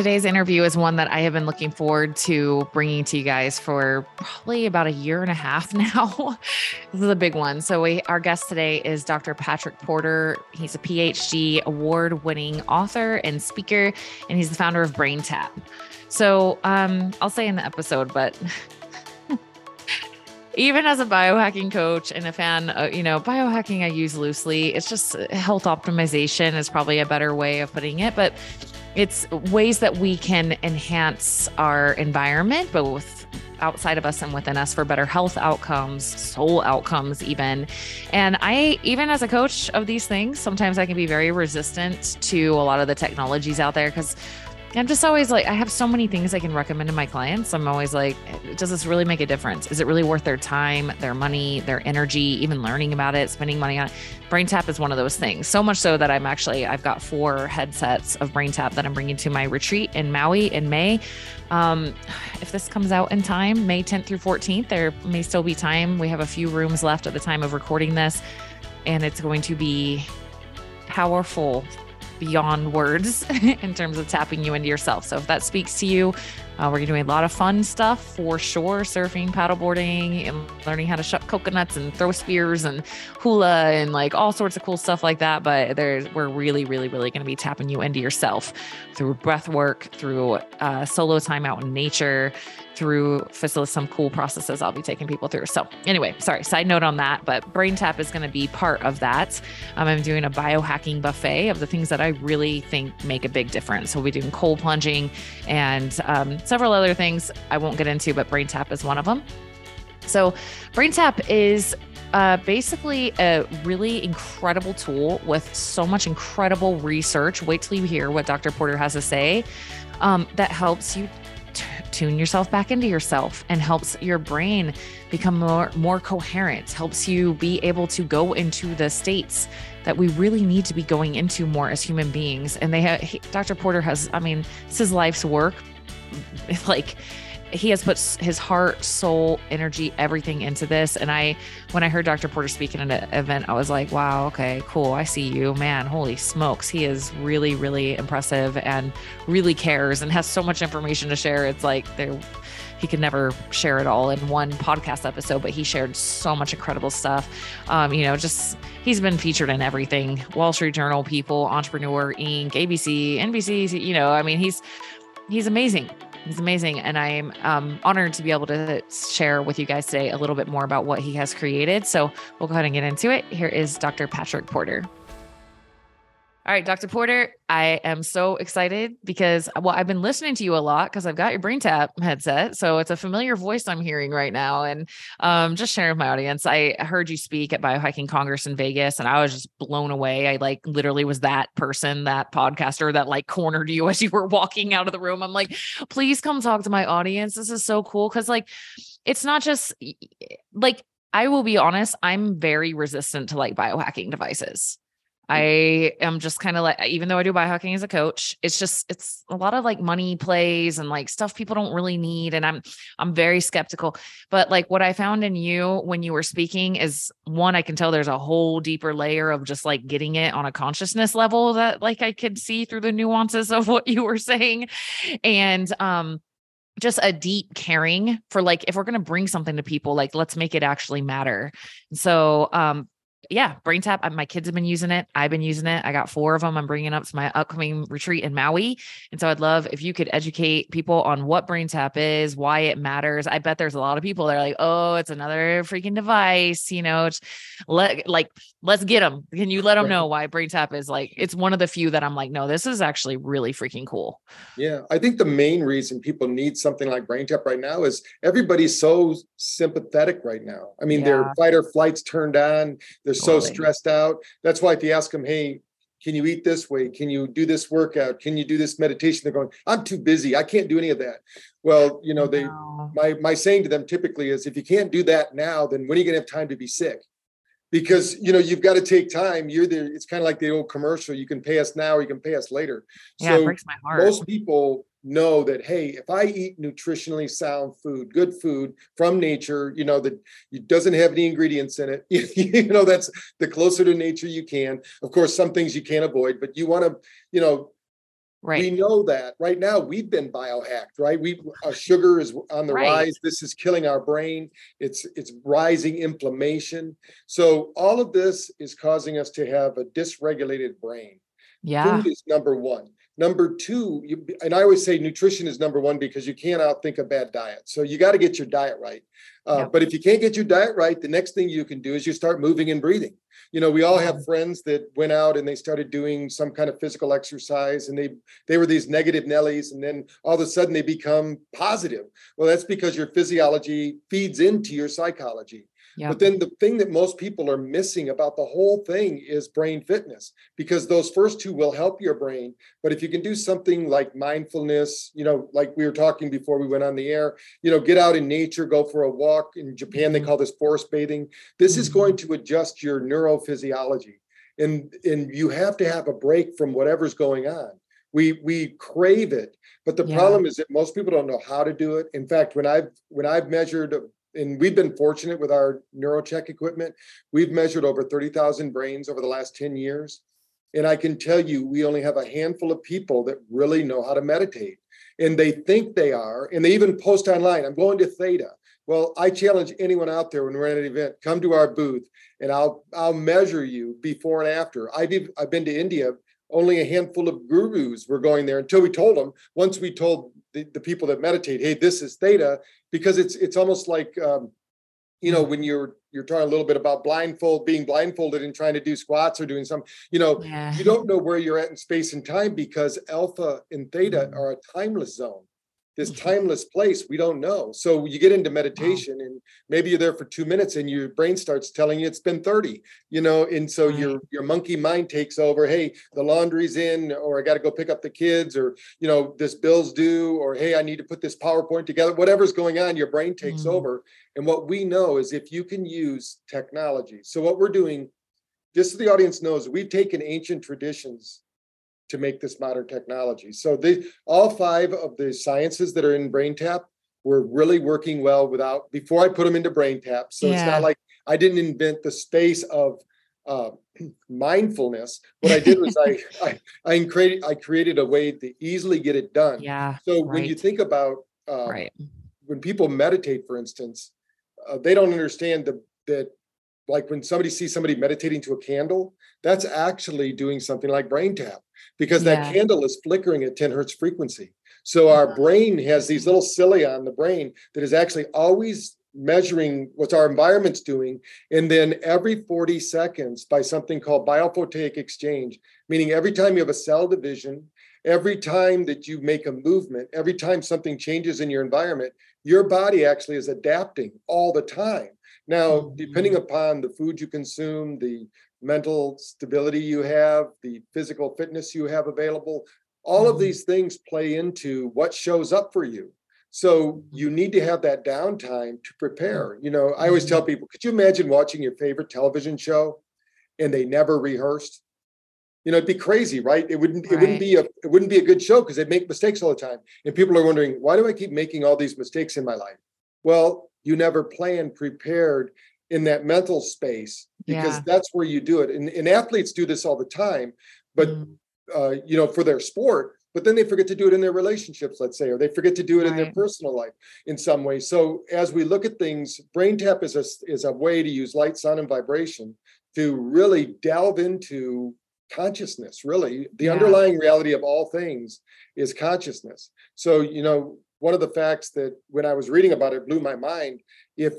Today's interview is one that I have been looking forward to bringing to you guys for probably about a year and a half now. this is a big one. So, we, our guest today is Dr. Patrick Porter. He's a PhD award winning author and speaker, and he's the founder of BrainTap. So, um, I'll say in the episode, but even as a biohacking coach and a fan, uh, you know, biohacking I use loosely. It's just health optimization is probably a better way of putting it, but it's ways that we can enhance our environment, both outside of us and within us for better health outcomes, soul outcomes, even. And I, even as a coach of these things, sometimes I can be very resistant to a lot of the technologies out there because I'm just always like, I have so many things I can recommend to my clients. I'm always like, does this really make a difference? Is it really worth their time, their money, their energy, even learning about it, spending money on it? BrainTap is one of those things. So much so that I'm actually, I've got four headsets of BrainTap that I'm bringing to my retreat in Maui in May. Um, if this comes out in time, May 10th through 14th, there may still be time. We have a few rooms left at the time of recording this, and it's going to be powerful beyond words in terms of tapping you into yourself. So if that speaks to you, uh, we're doing a lot of fun stuff for sure surfing, paddleboarding, and learning how to shuck coconuts and throw spears and hula and like all sorts of cool stuff like that. But there's, we're really, really, really going to be tapping you into yourself through breath work, through uh, solo time out in nature, through some cool processes I'll be taking people through. So, anyway, sorry, side note on that, but Brain Tap is going to be part of that. Um, I'm doing a biohacking buffet of the things that I really think make a big difference. So, we'll be doing cold plunging and um, several other things I won't get into, but BrainTap is one of them. So, BrainTap is uh, basically a really incredible tool with so much incredible research. Wait till you hear what Dr. Porter has to say um, that helps you t- tune yourself back into yourself and helps your brain become more more coherent helps you be able to go into the states that we really need to be going into more as human beings and they have dr porter has i mean this is life's work like he has put his heart, soul, energy, everything into this. And I, when I heard Dr. Porter speak at an event, I was like, wow, okay, cool. I see you, man. Holy smokes. He is really, really impressive and really cares and has so much information to share. It's like there, he could never share it all in one podcast episode, but he shared so much incredible stuff. Um, you know, just he's been featured in everything Wall Street Journal, People, Entrepreneur, Inc., ABC, NBC. You know, I mean, he's he's amazing. He's amazing. And I'm um, honored to be able to share with you guys today a little bit more about what he has created. So we'll go ahead and get into it. Here is Dr. Patrick Porter. All right, Dr. Porter, I am so excited because well, I've been listening to you a lot because I've got your BrainTap headset, so it's a familiar voice I'm hearing right now. And um, just sharing with my audience, I heard you speak at Biohacking Congress in Vegas, and I was just blown away. I like literally was that person, that podcaster that like cornered you as you were walking out of the room. I'm like, please come talk to my audience. This is so cool because like, it's not just like I will be honest, I'm very resistant to like biohacking devices. I am just kind of like, even though I do biohacking as a coach, it's just, it's a lot of like money plays and like stuff people don't really need. And I'm, I'm very skeptical. But like what I found in you when you were speaking is one, I can tell there's a whole deeper layer of just like getting it on a consciousness level that like I could see through the nuances of what you were saying. And, um, just a deep caring for like if we're going to bring something to people like let's make it actually matter so um yeah, brain BrainTap. My kids have been using it. I've been using it. I got four of them. I'm bringing up to my upcoming retreat in Maui. And so I'd love if you could educate people on what BrainTap is, why it matters. I bet there's a lot of people that are like, oh, it's another freaking device. You know, let like let's get them. Can you let them know why BrainTap is like? It's one of the few that I'm like, no, this is actually really freaking cool. Yeah, I think the main reason people need something like BrainTap right now is everybody's so sympathetic right now. I mean, yeah. their fight or flights turned on. They're so stressed out. That's why if you ask them, hey, can you eat this way? Can you do this workout? Can you do this meditation? They're going, I'm too busy. I can't do any of that. Well, you know, they my my saying to them typically is if you can't do that now, then when are you gonna have time to be sick? Because you know, you've got to take time. You're the it's kind of like the old commercial, you can pay us now or you can pay us later. Yeah, so it breaks my heart. Most people know that hey if i eat nutritionally sound food good food from nature you know that it doesn't have any ingredients in it you know that's the closer to nature you can of course some things you can't avoid but you want to you know Right. We know that right now we've been biohacked, right? We our sugar is on the Right. rise. This is killing our brain. It's it's rising inflammation. So all of this is causing us to have a dysregulated brain. Yeah. Food is number one. Number two, you, and I always say nutrition is number one because you can't outthink a bad diet. So you got to get your diet right. Uh, Yep. But if you can't get your diet right, the next thing you can do is you start moving and breathing. You know, we all have friends that went out and they started doing some kind of physical exercise, and they they were these negative Nellies, and then all of a sudden they become positive. Well, that's because your physiology feeds into your psychology. Yeah. But then the thing that most people are missing about the whole thing is brain fitness, because those first two will help your brain. But if you can do something like mindfulness, you know, like we were talking before we went on the air, you know, get out in nature, go for a walk. In Japan, they Mhm. call this forest bathing. This is Mhm. going to adjust your neurophysiology. And, and you have to have a break from whatever's going on. We we crave it, but the Yeah. problem is that most people don't know how to do it. In fact, when I've when I've measured and we've been fortunate with our neurocheck equipment. We've measured over 30,000 brains over the last 10 years. And I can tell you, we only have a handful of people that really know how to meditate. And they think they are, and they even post online, I'm going to Theta. Well, I challenge anyone out there when we're at an event, come to our booth and I'll I'll measure you before and after. I've I've been to India. Only a handful of gurus were going there until we told them. Once we told the, the people that meditate, hey, this is theta, because it's it's almost like um, you know when you're you're talking a little bit about blindfold being blindfolded and trying to do squats or doing some you know Yeah. you don't know where you're at in space and time because alpha and theta Mhm. are a timeless zone this Mhm. timeless place we don't know so you get into meditation and maybe you're there for two minutes and your brain starts telling you it's been 30 you know and so Right. your your monkey mind takes over hey the laundry's in or i got to go pick up the kids or you know this bill's due or hey i need to put this powerpoint together whatever's going on your brain takes Mhm. over and what we know is if you can use technology so what we're doing just so the audience knows we've taken ancient traditions to make this modern technology. So they all five of the sciences that are in braintap were really working well without before i put them into braintap so it's not like i didn't invent the space of uh, mindfulness. What i did was I, I i created i created a way to easily get it done. Yeah. so when you think about uh, Right. when people meditate, for instance, uh, they don't understand the, that, like when somebody sees somebody meditating to a candle, that's actually doing something like brain tap because that candle is flickering at 10 hertz frequency. So our Uh-huh. brain has these little cilia on the brain that is actually always measuring what our environment's doing. And then every 40 seconds by something called biophotic exchange, meaning every time you have a cell division, every time that you make a movement, every time something changes in your environment, your body actually is adapting all the time. Now, mm-hmm. depending upon the food you consume, the mental stability you have, the physical fitness you have available, all of Mhm. these things play into what shows up for you. So you mm-hmm. need to have that downtime to prepare. Mm-hmm. You know, I always tell people, could you imagine watching your favorite television show and they never rehearsed? You know, it'd be crazy, right? It wouldn't it wouldn't be a it wouldn't be a good show because they'd make mistakes all the time. And people are wondering, why do I keep making all these mistakes in my life? Well, you never planned, prepared in that mental space because Yeah. that's where you do it. And, and athletes do this all the time, but Mm. uh, you know, for their sport, but then they forget to do it in their relationships, let's say, or they forget to do it in their personal life in some way. So as we look at things, brain tap is a is a way to use light, sound, and vibration to really delve into consciousness. Really, the Yeah. underlying reality of all things is consciousness. So you know, one of the facts that when I was reading about it blew my mind. If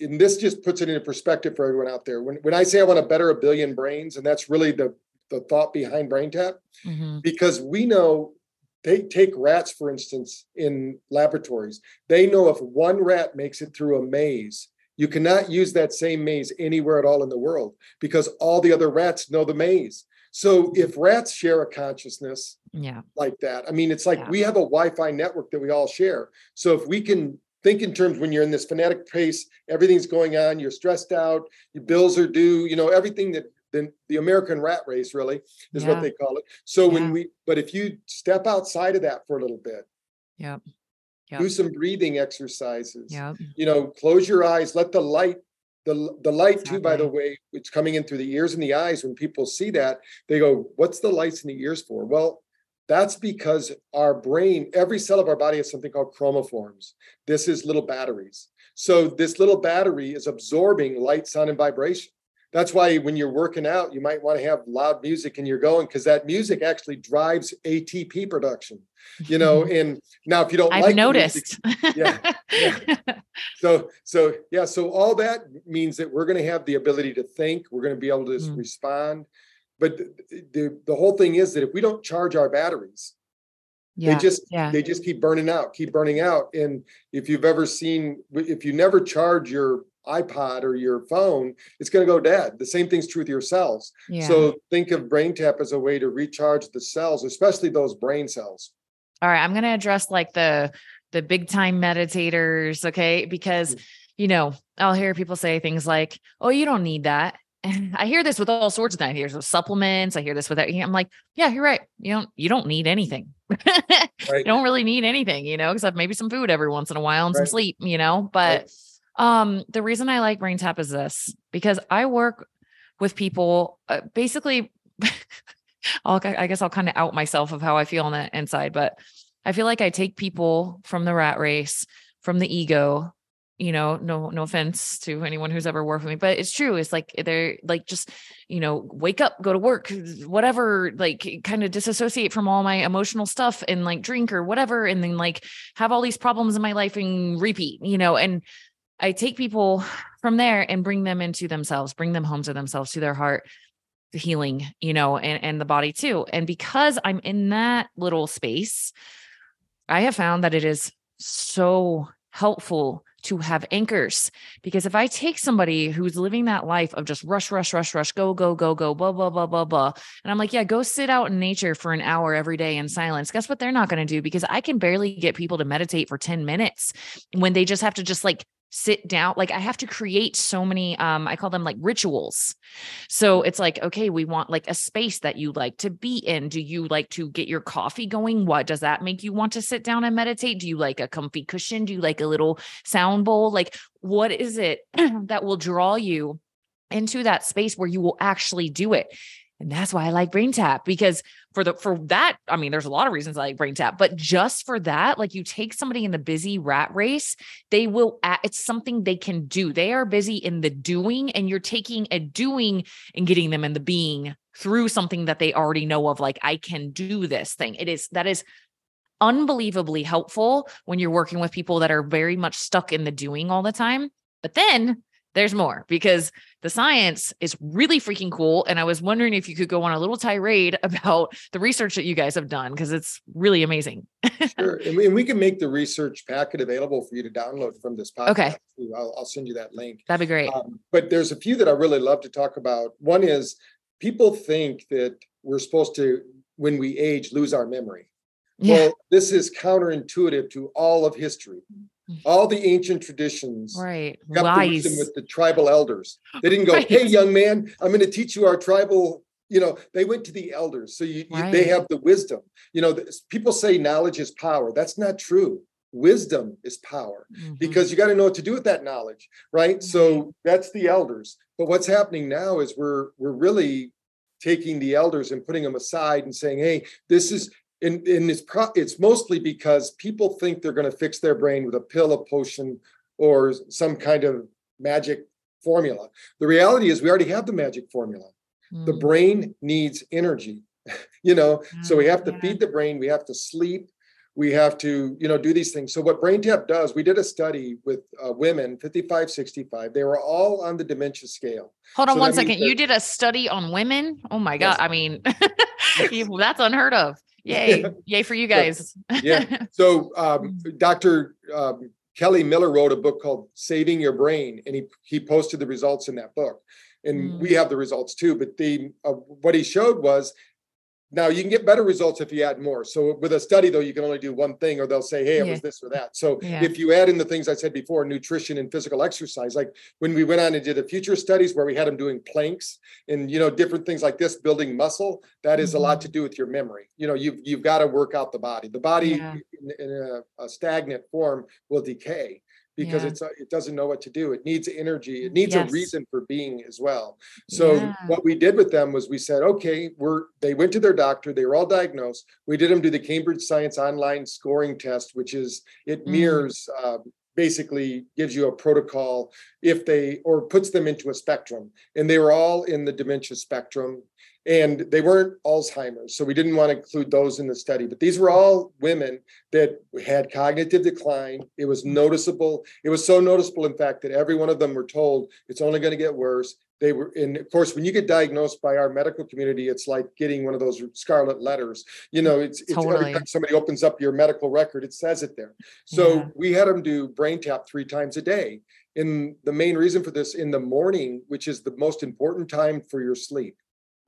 and this just puts it into perspective for everyone out there. When when I say I want to better a billion brains, and that's really the the thought behind brain tap Mhm. because we know they take rats for instance in laboratories they know if one rat makes it through a maze you cannot use that same maze anywhere at all in the world because all the other rats know the maze so if rats share a consciousness Yeah. like that i mean it's like Yeah. we have a wi-fi network that we all share so if we can think in terms when you're in this fanatic pace everything's going on you're stressed out your bills are due you know everything that the, the american rat race really is Yeah. what they call it so when we but if you step outside of that for a little bit Yep. do some breathing exercises yeah, you know close your eyes let the light the the light too by the way it's coming in through the ears and the eyes when people see that they go what's the lights in the ears for well That's because our brain, every cell of our body has something called chromophores. This is little batteries. So this little battery is absorbing light, sound, and vibration. That's why when you're working out, you might want to have loud music and you're going because that music actually drives ATP production. You know, and now if you don't I've like noticed. Music, yeah, yeah. So so yeah, so all that means that we're going to have the ability to think, we're going to be able to mm. respond. But the, the the whole thing is that if we don't charge our batteries, yeah, they just yeah. they just keep burning out, keep burning out. And if you've ever seen if you never charge your iPod or your phone, it's going to go dead. The same thing's true with your cells. Yeah. So think of BrainTap as a way to recharge the cells, especially those brain cells. All right, I'm going to address like the the big time meditators, okay? Because mm. you know, I'll hear people say things like, "Oh, you don't need that." And I hear this with all sorts of things. I hear this with supplements. I hear this with that. I'm like, yeah, you're right. You don't you don't need anything. right. You don't really need anything, you know, except maybe some food every once in a while and right. some sleep, you know. But right um, the reason I like Brain Tap is this because I work with people uh, basically. I'll, I guess I'll kind of out myself of how I feel on the inside, but I feel like I take people from the rat race, from the ego, you know, no, no offense to anyone who's ever worked with me, but it's true. It's like they're like just, you know, wake up, go to work, whatever, like kind of disassociate from all my emotional stuff and like drink or whatever, and then like have all these problems in my life and repeat, you know, and I take people from there and bring them into themselves, bring them home to themselves, to their heart, the healing, you know, and, and the body too. And because I'm in that little space, I have found that it is so helpful to have anchors because if I take somebody who's living that life of just rush, rush, rush, rush, go, go, go, go, blah, blah, blah, blah, blah, and I'm like, yeah, go sit out in nature for an hour every day in silence. Guess what they're not going to do? Because I can barely get people to meditate for 10 minutes when they just have to just like sit down like i have to create so many um i call them like rituals. So it's like okay we want like a space that you like to be in. Do you like to get your coffee going? What does that make you want to sit down and meditate? Do you like a comfy cushion? Do you like a little sound bowl? Like what is it that will draw you into that space where you will actually do it and that's why I like Brain Tap because for the for that, I mean, there's a lot of reasons I like Brain Tap, but just for that, like you take somebody in the busy rat race, they will it's something they can do. They are busy in the doing, and you're taking a doing and getting them in the being through something that they already know of, like, I can do this thing. It is that is unbelievably helpful when you're working with people that are very much stuck in the doing all the time. But then there's more because the science is really freaking cool. And I was wondering if you could go on a little tirade about the research that you guys have done because it's really amazing. sure. And we, and we, can make the research packet available for you to download from this podcast. Okay. I'll, I'll send you that link. That'd be great. Um, but there's a few that I really love to talk about. One is people think that we're supposed to, when we age, lose our memory. Yeah. Well, this is counterintuitive to all of history all the ancient traditions right Lies. with the tribal elders they didn't go right. hey young man i'm going to teach you our tribal you know they went to the elders so you, right. you, they have the wisdom you know people say knowledge is power that's not true wisdom is power mm-hmm. because you got to know what to do with that knowledge right mm-hmm. so that's the elders but what's happening now is we're we're really taking the elders and putting them aside and saying hey this is and, and it's pro- it's mostly because people think they're going to fix their brain with a pill, a potion, or some kind of magic formula. The reality is we already have the magic formula. Mm. The brain needs energy, you know, mm, so we have to yeah. feed the brain, we have to sleep, we have to, you know, do these things. So what BrainTap does, we did a study with uh, women 55, 65. They were all on the dementia scale. Hold on so one second. You did a study on women? Oh my God. Yes. I mean, that's unheard of. Yay. Yay for you guys. yeah. So um, Dr. Um, Kelly Miller wrote a book called Saving Your Brain, and he, he posted the results in that book. And mm. we have the results too. But the uh, what he showed was now you can get better results if you add more. So with a study though, you can only do one thing or they'll say, hey, it yeah. was this or that. So yeah. if you add in the things I said before, nutrition and physical exercise, like when we went on and did the future studies where we had them doing planks and you know different things like this, building muscle, that is mm-hmm. a lot mm-hmm. to do with your memory. You know, you've you've got to work out the body. The body yeah. in, in a, a stagnant form will decay because yeah. it's it doesn't know what to do. It needs energy. It needs yes. a reason for being as well. So yeah. what we did with them was we said, okay, we're they went to their doctor. They were all diagnosed. We did them do the Cambridge Science online scoring test, which is it mm. mirrors. Uh, basically gives you a protocol if they or puts them into a spectrum and they were all in the dementia spectrum and they weren't Alzheimer's. So we didn't want to include those in the study. But these were all women that had cognitive decline. It was noticeable. It was so noticeable, in fact, that every one of them were told it's only going to get worse. They were, and of course, when you get diagnosed by our medical community, it's like getting one of those scarlet letters. You know, it's, it's totally. every time somebody opens up your medical record, it says it there. So yeah. we had them do brain tap three times a day. And the main reason for this in the morning, which is the most important time for your sleep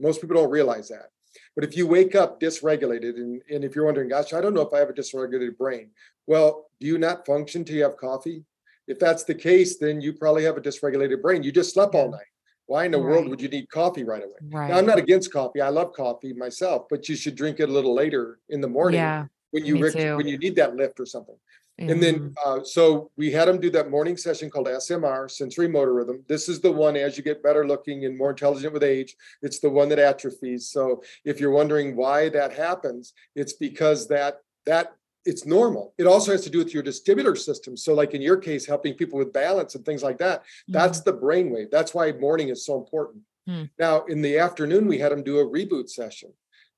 most people don't realize that. But if you wake up dysregulated, and, and if you're wondering, gosh, I don't know if I have a dysregulated brain. Well, do you not function till you have coffee? If that's the case, then you probably have a dysregulated brain. You just slept all night. Why in the right. world would you need coffee right away? Right. Now, I'm not against coffee. I love coffee myself, but you should drink it a little later in the morning yeah, when you when you need that lift or something. And then, mm-hmm. uh, so we had them do that morning session called SMR, sensory motor rhythm. This is the one as you get better looking and more intelligent with age, it's the one that atrophies. So if you're wondering why that happens, it's because that that it's normal. It also has to do with your distributor system. So, like in your case, helping people with balance and things like that, mm-hmm. that's the brainwave. That's why morning is so important. Mm. Now, in the afternoon, we had them do a reboot session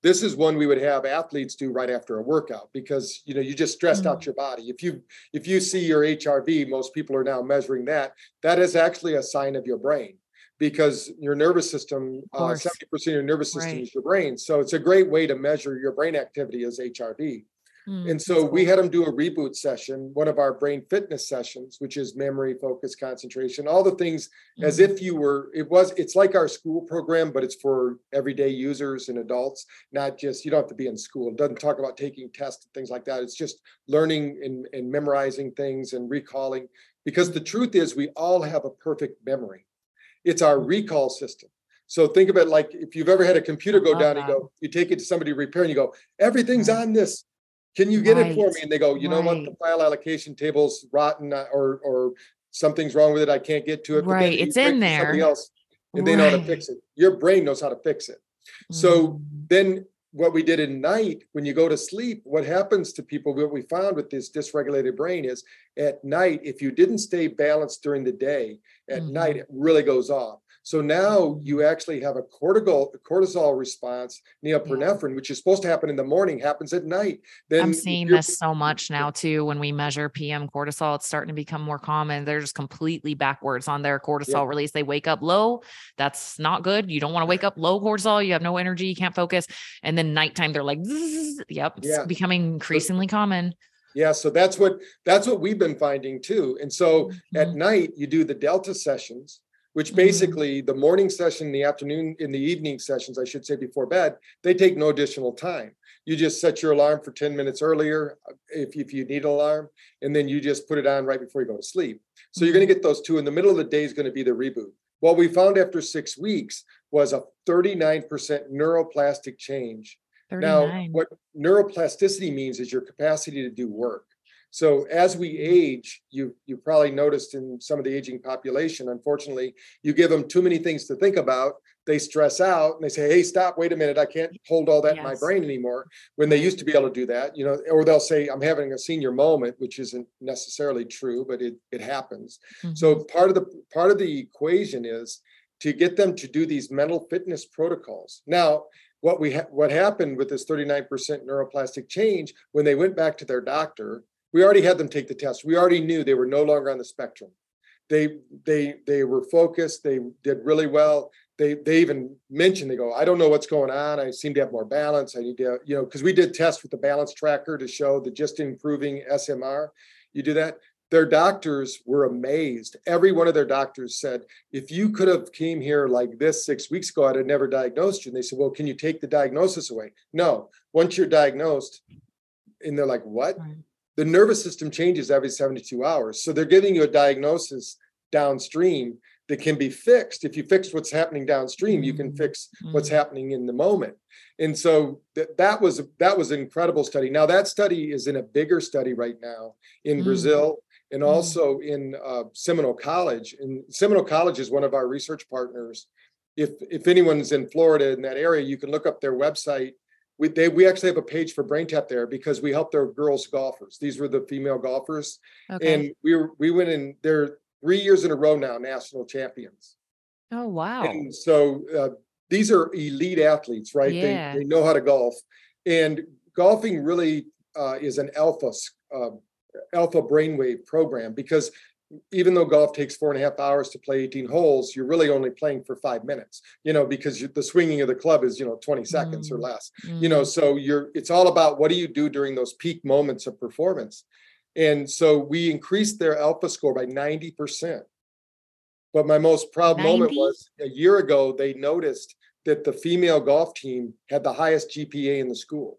this is one we would have athletes do right after a workout because you know you just stressed mm-hmm. out your body if you if you see your hrv most people are now measuring that that is actually a sign of your brain because your nervous system uh, 70% of your nervous system right. is your brain so it's a great way to measure your brain activity as hrv Mm, and so we had them do a reboot session, one of our brain fitness sessions, which is memory, focus, concentration, all the things mm. as if you were, it was, it's like our school program, but it's for everyday users and adults, not just, you don't have to be in school. It doesn't talk about taking tests and things like that. It's just learning and, and memorizing things and recalling. Because the truth is, we all have a perfect memory. It's our mm. recall system. So think of it like if you've ever had a computer go down, that. you go, you take it to somebody to repair, and you go, everything's on this can you get right. it for me? And they go, you know what, the file allocation table's rotten uh, or or something's wrong with it. I can't get to it. Right, it's in there. Something else, and right. they know how to fix it. Your brain knows how to fix it. Mm. So then what we did at night when you go to sleep what happens to people what we found with this dysregulated brain is at night if you didn't stay balanced during the day at mm-hmm. night it really goes off so now you actually have a cortisol cortisol response, norepinephrine, yeah. which is supposed to happen in the morning, happens at night. Then I'm seeing this so much now too. When we measure PM cortisol, it's starting to become more common. They're just completely backwards on their cortisol yeah. release. They wake up low. That's not good. You don't want to wake up low cortisol. You have no energy. You can't focus. And then nighttime, they're like, yep, it's yeah. becoming increasingly common. Yeah, so that's what that's what we've been finding too. And so mm-hmm. at night you do the delta sessions which mm-hmm. basically the morning session, the afternoon, in the evening sessions, I should say before bed, they take no additional time. You just set your alarm for 10 minutes earlier uh, if, if you need an alarm, and then you just put it on right before you go to sleep. So you're going to mm-hmm. get those two. In the middle of the day is going to be the reboot. What we found after six weeks was a 39% neuroplastic change. 39. Now, what neuroplasticity means is your capacity to do work. So as we age, you you probably noticed in some of the aging population, unfortunately, you give them too many things to think about. They stress out and they say, "Hey, stop! Wait a minute! I can't hold all that yes. in my brain anymore." When they used to be able to do that, you know, or they'll say, "I'm having a senior moment," which isn't necessarily true, but it it happens. Mm-hmm. So part of the part of the equation is to get them to do these mental fitness protocols. Now, what we ha- what happened with this 39% neuroplastic change when they went back to their doctor we already had them take the test. We already knew they were no longer on the spectrum. They they they were focused. They did really well. They they even mentioned they go, I don't know what's going on. I seem to have more balance. I need to you know because we did tests with the balance tracker to show the just improving SMR. You do that. Their doctors were amazed. Every one of their doctors said, if you could have came here like this six weeks ago, I'd have never diagnosed you. And they said, well, can you take the diagnosis away? No. Once you're diagnosed, and they're like, what? Right the nervous system changes every 72 hours. So they're giving you a diagnosis downstream that can be fixed. If you fix what's happening downstream, you can fix what's mm-hmm. happening in the moment. And so that, that was that was an incredible study. Now that study is in a bigger study right now in mm. Brazil and mm. also in uh, Seminole College. And Seminole College is one of our research partners. If if anyone's in Florida in that area, you can look up their website. We they we actually have a page for BrainTap there because we help their girls golfers. These were the female golfers, okay. and we were we went in. They're three years in a row now national champions. Oh wow! And so uh, these are elite athletes, right? Yeah. They, they know how to golf, and golfing really uh, is an alpha uh, alpha brainwave program because even though golf takes four and a half hours to play 18 holes, you're really only playing for five minutes, you know, because the swinging of the club is, you know, 20 seconds mm. or less, mm. you know, mm. so you're, it's all about what do you do during those peak moments of performance. And so we increased their alpha score by 90%. But my most proud 90? moment was a year ago, they noticed that the female golf team had the highest GPA in the school.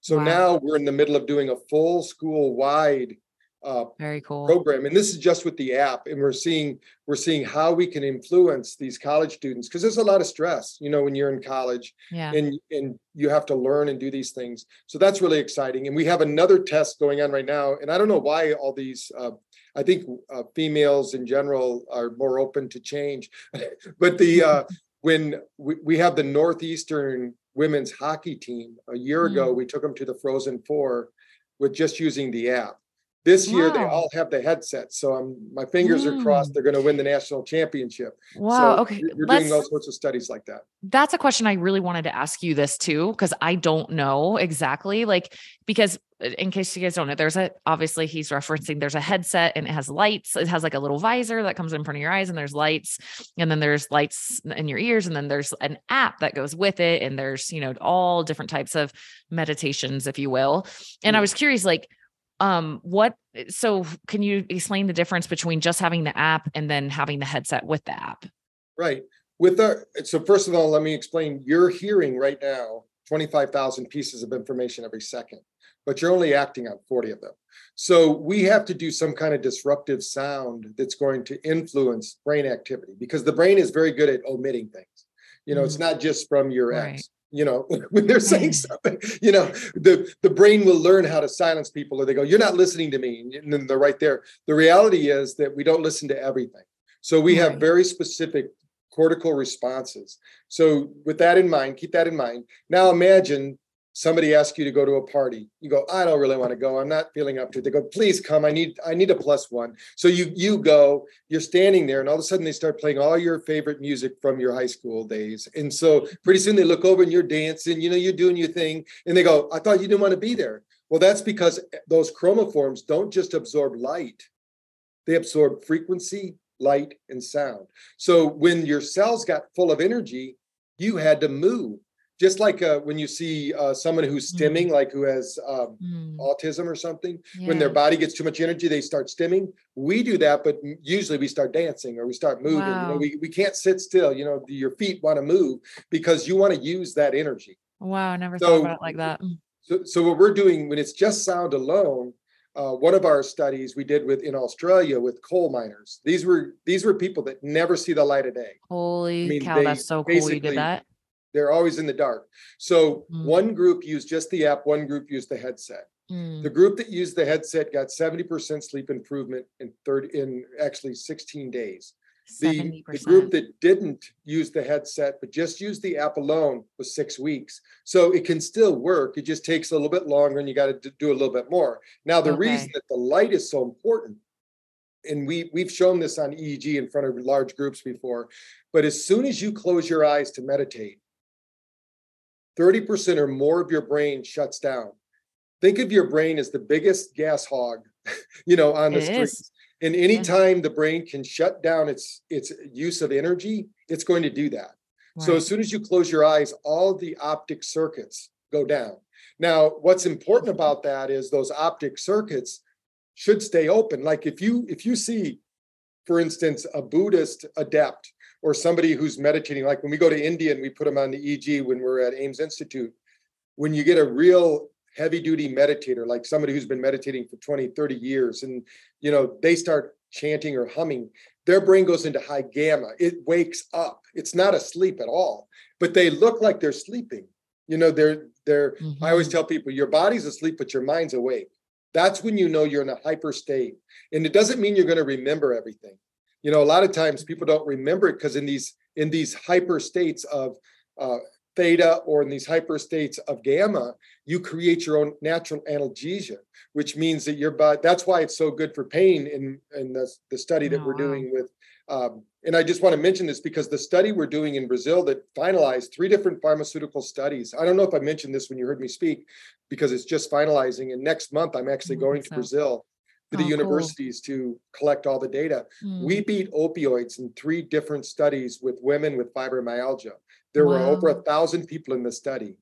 So wow. now we're in the middle of doing a full school wide uh, very cool program and this is just with the app and we're seeing we're seeing how we can influence these college students because there's a lot of stress you know when you're in college yeah. and and you have to learn and do these things so that's really exciting and we have another test going on right now and i don't know why all these uh, i think uh, females in general are more open to change but the uh, when we, we have the northeastern women's hockey team. A year ago, mm. we took them to the Frozen Four with just using the app. This year, wow. they all have the headsets. So I'm, my fingers mm. are crossed. Mm. They're going to win the national championship. Wow. So okay. You're doing all sorts of studies like that. That's a question I really wanted to ask you this too, because I don't know exactly. Like, because uh, in case you guys don't know, there's a obviously he's referencing there's a headset and it has lights. It has like a little visor that comes in front of your eyes, and there's lights, and then there's lights in your ears, and then there's an app that goes with it, and there's you know all different types of meditations, if you will. And. I was curious, like um what so can you explain the difference between just having the app and then having the headset with the app? Right. With our so first of all let me explain you're hearing right now 25,000 pieces of information every second but you're only acting on 40 of them. So we have to do some kind of disruptive sound that's going to influence brain activity because the brain is very good at omitting things. You know mm-hmm. it's not just from your right. ex you know when they're saying something you know the the brain will learn how to silence people or they go you're not listening to me and then they're right there. The reality is that we don't listen to everything. So we have very specific cortical responses. So with that in mind keep that in mind. Now imagine somebody asks you to go to a party you go i don't really want to go i'm not feeling up to it. They go please come i need i need a plus one. So you you go you're standing there and all of a sudden they start playing all your favorite music from your high school days. And so pretty soon they look over and you're dancing you know you're doing your thing and they go i thought you didn't want to be there. Well that's because eh, those chromophores don't just absorb light they absorb frequency light and sound. So when your cells got full of energy you had to move just like uh, when you see uh, someone who's stimming, mm. like who has um, mm. autism or something, yeah. when their body gets too much energy, they start stimming. We do that, but usually we start dancing or we start moving. Wow. You know, we, we can't sit still. You know, your feet want to move because you want to use that energy. Wow, I never so, thought about it like that. Mm. So, so what we're doing when it's just sound alone, uh, one of our studies we did with in Australia with coal miners. These were these were people that never see the light of day. Holy I mean, cow, that's so cool! You did that they're always in the dark. So mm. one group used just the app, one group used the headset. Mm. The group that used the headset got 70% sleep improvement in third in actually 16 days. The, the, group that didn't use the headset but just used the app alone was six weeks. So it can still work. It just takes a little bit longer and you got to do a little bit more. Now, the okay. reason that the light is so important, and we, we've shown this on EEG in front of large groups before, but as soon as you close your eyes to meditate, 30% or more of your brain shuts down. Think of your brain as the biggest gas hog, you know, on the it streets. Is. And anytime yeah. the brain can shut down its its use of energy, it's going to do that. So as soon as you close your eyes, all the optic circuits go down. Now, what's important about that is those optic circuits should stay open. Like if you if you see, for instance, a Buddhist adept or somebody who's meditating, like when we go to India and we put them on the EEG when we're at AIIMS Institute, when you get a real heavy duty meditator, like somebody who's been meditating for 20, 30 years, and you know, they start chanting or humming, their brain goes into high gamma. It wakes up. It's not asleep at all, but they look like they're sleeping. You know, they're they're mm-hmm. I always mm-hmm. tell people your body's asleep, but your mind's awake. That's when you know you're in a hyper state. And it doesn't mean you're going to remember everything. You know, a lot of times people don't remember it because in these in these hyper states of uh, theta or in these hyper states of gamma, you create your own natural analgesia, which means that your body, that's why it's so good for pain in, in the, the study that oh, we're doing with. Um, and I just want to mention this because the study we're doing in Brazil that finalized three different pharmaceutical studies. I don't know if I mentioned this when you heard me speak because it's just finalizing. And next month, I'm actually going to Brazil to the oh, universities cool. to collect all the data. Mm. We beat opioids in three different studies with women with fibromyalgia. There wow. were over a thousand people in the study.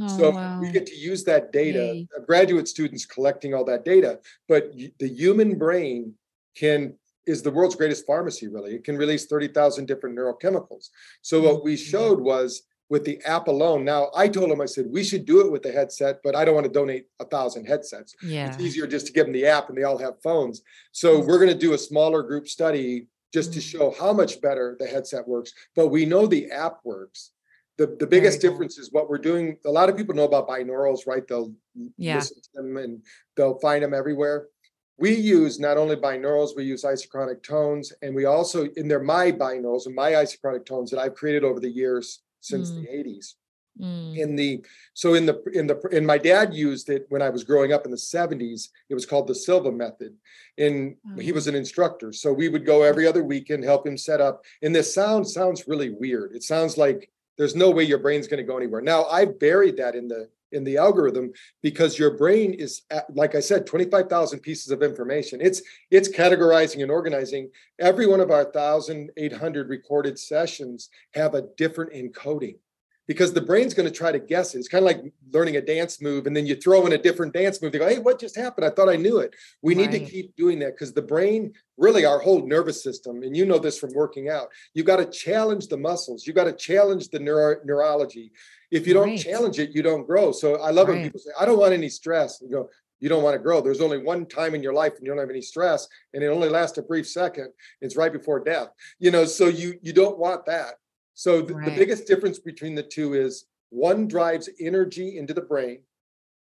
Oh, so wow. we get to use that data, hey. graduate students collecting all that data, but the human brain can is the world's greatest pharmacy really. It can release 30,000 different neurochemicals. So what we mm-hmm. showed was with the app alone. Now I told him, I said, we should do it with the headset, but I don't want to donate a thousand headsets. Yeah. It's easier just to give them the app and they all have phones. So we're going to do a smaller group study just to mm-hmm. show how much better the headset works. But we know the app works. The, the biggest difference is what we're doing. A lot of people know about binaurals, right? They'll yeah. listen to them and they'll find them everywhere. We use not only binaurals, we use isochronic tones, and we also, in their my binaurals and my isochronic tones that I've created over the years since mm. the 80s. Mm. In the so in the in the and my dad used it when I was growing up in the 70s. It was called the Silva method. And oh. he was an instructor. So we would go every other weekend, help him set up. And this sound sounds really weird. It sounds like there's no way your brain's going to go anywhere. Now I buried that in the in the algorithm because your brain is uh, like i said 25000 pieces of information it's it's categorizing and organizing every one of our 1800 recorded sessions have a different encoding because the brain's going to try to guess it. It's kind of like learning a dance move, and then you throw in a different dance move. They go, "Hey, what just happened? I thought I knew it." We right. need to keep doing that because the brain, really, our whole nervous system, and you know this from working out. You got to challenge the muscles. You got to challenge the neuro- neurology. If you don't right. challenge it, you don't grow. So I love right. when people say, "I don't want any stress." You go, you don't want to grow. There's only one time in your life when you don't have any stress, and it only lasts a brief second. It's right before death. You know, so you you don't want that. So the, right. the biggest difference between the two is one drives energy into the brain,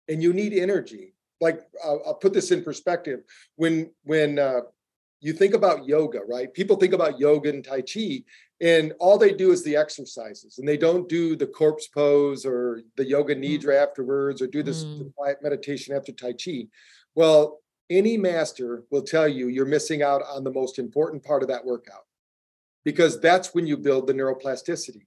and you need energy. Like I'll, I'll put this in perspective. When when uh, you think about yoga, right? People think about yoga and Tai Chi, and all they do is the exercises, and they don't do the corpse pose or the yoga nidra mm. afterwards, or do this mm. quiet meditation after Tai Chi. Well, any master will tell you you're missing out on the most important part of that workout because that's when you build the neuroplasticity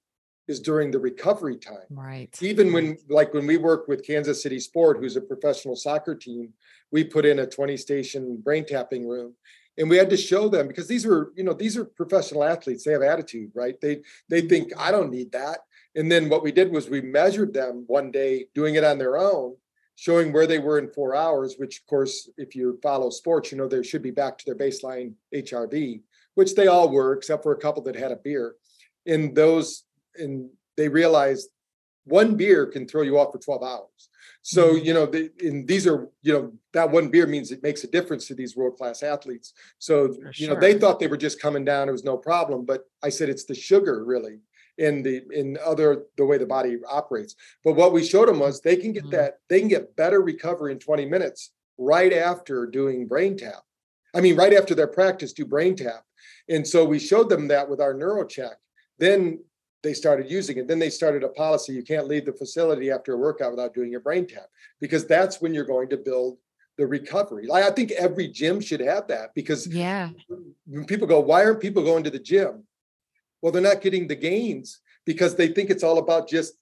is during the recovery time. Right. Even when like when we work with Kansas City Sport, who's a professional soccer team, we put in a 20 station brain tapping room and we had to show them because these were you know these are professional athletes they have attitude right they they think i don't need that and then what we did was we measured them one day doing it on their own showing where they were in four hours which of course if you follow sports you know they should be back to their baseline hrv which they all were, except for a couple that had a beer. And those, and they realized one beer can throw you off for 12 hours. So, mm-hmm. you know, the, and these are, you know, that one beer means it makes a difference to these world class athletes. So, for you sure. know, they thought they were just coming down, it was no problem. But I said it's the sugar really in the in other the way the body operates. But what we showed them was they can get mm-hmm. that, they can get better recovery in 20 minutes right after doing brain tap. I mean, right after their practice, do brain tap. And so we showed them that with our NeuroCheck. Then they started using it. Then they started a policy you can't leave the facility after a workout without doing your brain tap because that's when you're going to build the recovery. I think every gym should have that because yeah, when people go, why aren't people going to the gym? Well, they're not getting the gains because they think it's all about just